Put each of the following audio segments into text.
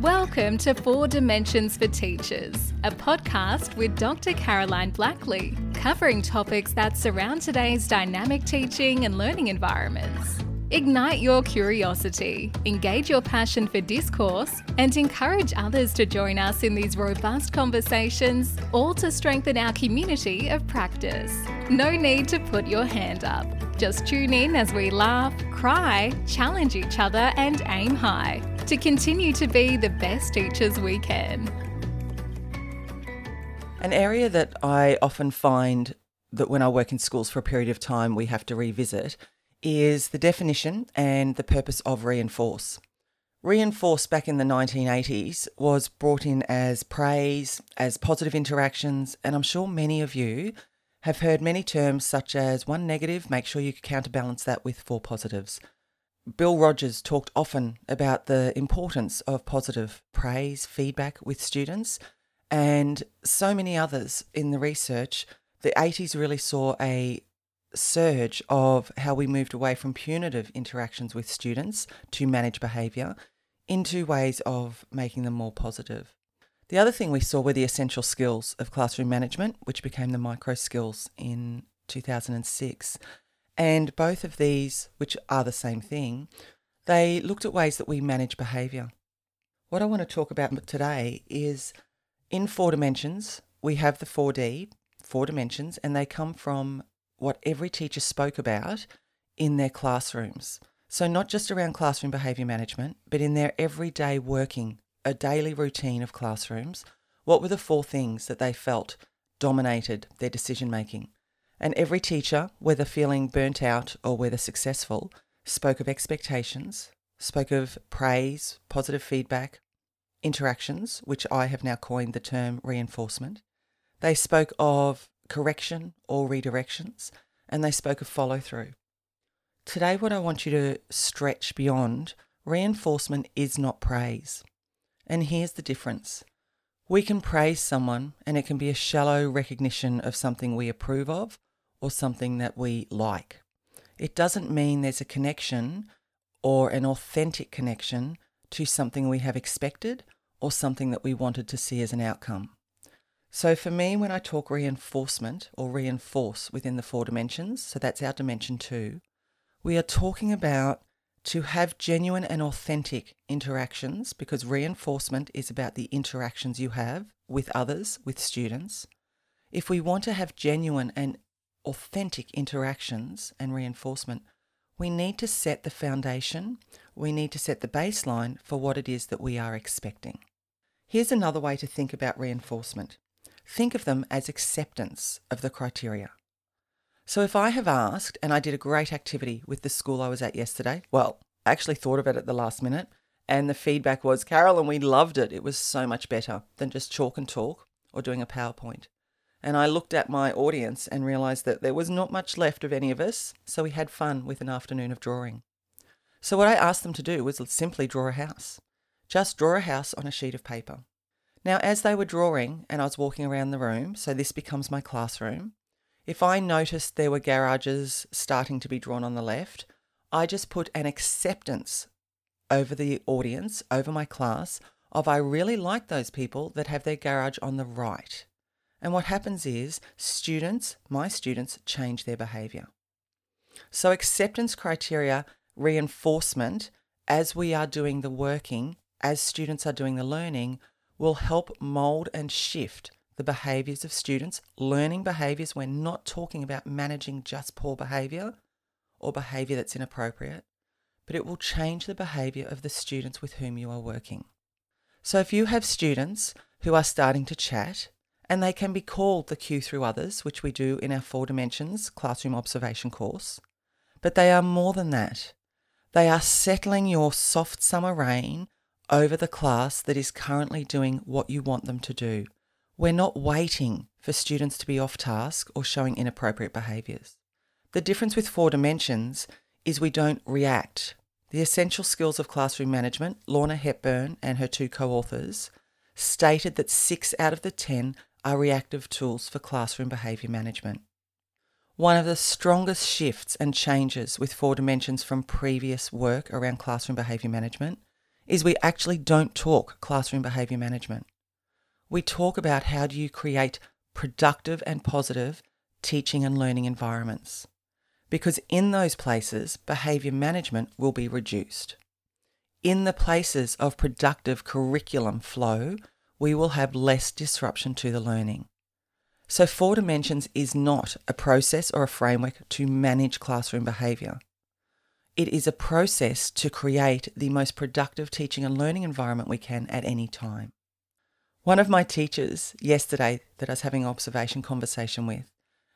Welcome to Four Dimensions for Teachers, a podcast with Dr. Caroline Blackley, covering topics that surround today's dynamic teaching and learning environments. Ignite your curiosity, engage your passion for discourse, and encourage others to join us in these robust conversations, all to strengthen our community of practice. No need to put your hand up. Just tune in as we laugh, cry, challenge each other, and aim high to continue to be the best teachers we can. An area that I often find that when I work in schools for a period of time we have to revisit is the definition and the purpose of reinforce. Reinforce back in the 1980s was brought in as praise, as positive interactions, and I'm sure many of you have heard many terms such as one negative, make sure you counterbalance that with four positives. Bill Rogers talked often about the importance of positive praise, feedback with students, and so many others in the research. The 80s really saw a surge of how we moved away from punitive interactions with students to manage behaviour into ways of making them more positive. The other thing we saw were the essential skills of classroom management, which became the micro skills in 2006. And both of these, which are the same thing, they looked at ways that we manage behaviour. What I want to talk about today is in four dimensions, we have the 4D, four dimensions, and they come from what every teacher spoke about in their classrooms. So, not just around classroom behaviour management, but in their everyday working, a daily routine of classrooms. What were the four things that they felt dominated their decision making? And every teacher, whether feeling burnt out or whether successful, spoke of expectations, spoke of praise, positive feedback, interactions, which I have now coined the term reinforcement. They spoke of correction or redirections, and they spoke of follow through. Today, what I want you to stretch beyond reinforcement is not praise. And here's the difference we can praise someone, and it can be a shallow recognition of something we approve of or something that we like. It doesn't mean there's a connection or an authentic connection to something we have expected or something that we wanted to see as an outcome. So for me, when I talk reinforcement or reinforce within the four dimensions, so that's our dimension two, we are talking about to have genuine and authentic interactions because reinforcement is about the interactions you have with others, with students. If we want to have genuine and authentic interactions and reinforcement, we need to set the foundation, we need to set the baseline for what it is that we are expecting. Here's another way to think about reinforcement think of them as acceptance of the criteria. So if I have asked, and I did a great activity with the school I was at yesterday, well, I actually thought of it at the last minute, and the feedback was, Carolyn, we loved it. It was so much better than just chalk and talk or doing a PowerPoint. And I looked at my audience and realised that there was not much left of any of us, so we had fun with an afternoon of drawing. So what I asked them to do was simply draw a house. Just draw a house on a sheet of paper. Now, as they were drawing and I was walking around the room, so this becomes my classroom, if I noticed there were garages starting to be drawn on the left, I just put an acceptance over the audience, over my class, of I really like those people that have their garage on the right. And what happens is students, my students, change their behaviour. So, acceptance criteria reinforcement as we are doing the working, as students are doing the learning, will help mold and shift the behaviors of students, learning behaviors. We're not talking about managing just poor behavior or behavior that's inappropriate, but it will change the behavior of the students with whom you are working. So if you have students who are starting to chat, and they can be called the cue through others, which we do in our four dimensions classroom observation course, but they are more than that. They are settling your soft summer rain over the class that is currently doing what you want them to do. We're not waiting for students to be off task or showing inappropriate behaviours. The difference with four dimensions is we don't react. The essential skills of classroom management, Lorna Hepburn and her two co authors, stated that six out of the 10 are reactive tools for classroom behaviour management. One of the strongest shifts and changes with four dimensions from previous work around classroom behaviour management is we actually don't talk classroom behaviour management. We talk about how do you create productive and positive teaching and learning environments. Because in those places, behaviour management will be reduced. In the places of productive curriculum flow, we will have less disruption to the learning. So, Four Dimensions is not a process or a framework to manage classroom behaviour. It is a process to create the most productive teaching and learning environment we can at any time. One of my teachers yesterday that I was having an observation conversation with,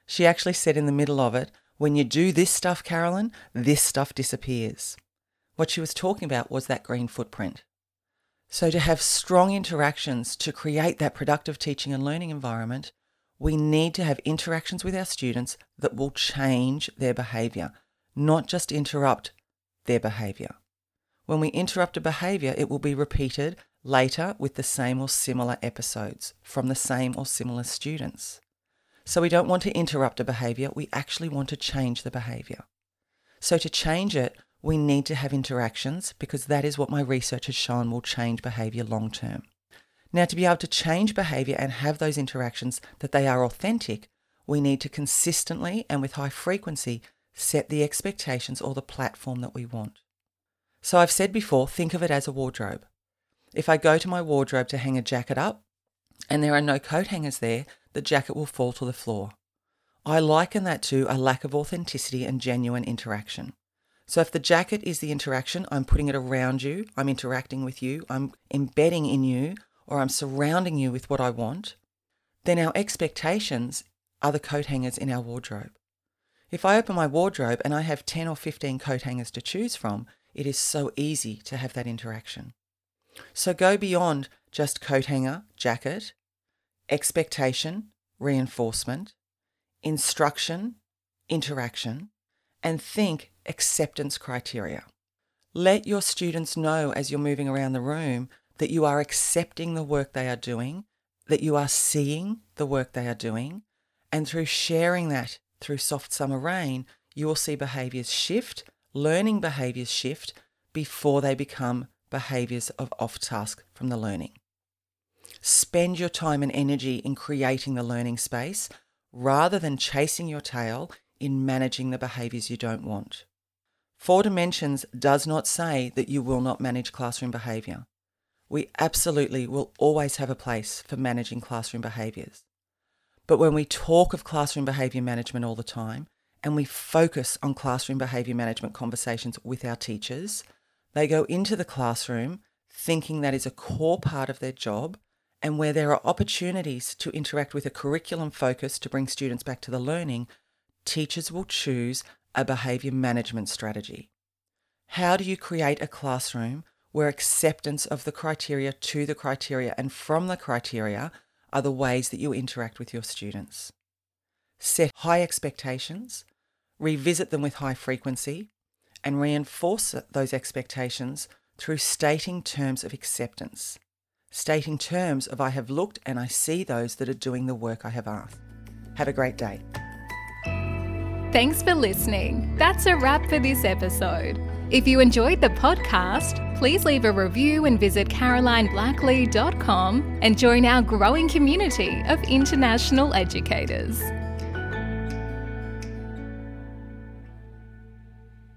she actually said in the middle of it, when you do this stuff, Carolyn, this stuff disappears. What she was talking about was that green footprint. So, to have strong interactions to create that productive teaching and learning environment, we need to have interactions with our students that will change their behaviour, not just interrupt their behaviour. When we interrupt a behaviour, it will be repeated later with the same or similar episodes from the same or similar students. So we don't want to interrupt a behaviour, we actually want to change the behaviour. So to change it, we need to have interactions because that is what my research has shown will change behaviour long term. Now, to be able to change behaviour and have those interactions that they are authentic, we need to consistently and with high frequency set the expectations or the platform that we want. So, I've said before, think of it as a wardrobe. If I go to my wardrobe to hang a jacket up and there are no coat hangers there, the jacket will fall to the floor. I liken that to a lack of authenticity and genuine interaction. So, if the jacket is the interaction, I'm putting it around you, I'm interacting with you, I'm embedding in you, or I'm surrounding you with what I want, then our expectations are the coat hangers in our wardrobe. If I open my wardrobe and I have 10 or 15 coat hangers to choose from, it is so easy to have that interaction. So go beyond just coat hanger, jacket, expectation, reinforcement, instruction, interaction, and think acceptance criteria. Let your students know as you're moving around the room that you are accepting the work they are doing, that you are seeing the work they are doing, and through sharing that through soft summer rain, you will see behaviors shift, learning behaviors shift before they become behaviors of off task from the learning. Spend your time and energy in creating the learning space rather than chasing your tail in managing the behaviors you don't want. Four Dimensions does not say that you will not manage classroom behavior. We absolutely will always have a place for managing classroom behaviors. But when we talk of classroom behavior management all the time and we focus on classroom behavior management conversations with our teachers, they go into the classroom thinking that is a core part of their job and where there are opportunities to interact with a curriculum focus to bring students back to the learning, teachers will choose a behaviour management strategy. How do you create a classroom where acceptance of the criteria to the criteria and from the criteria are the ways that you interact with your students? Set high expectations, revisit them with high frequency, and reinforce those expectations through stating terms of acceptance, stating terms of I have looked and I see those that are doing the work I have asked. Have a great day. Thanks for listening. That's a wrap for this episode. If you enjoyed the podcast, please leave a review and visit carolineblackley.com and join our growing community of international educators.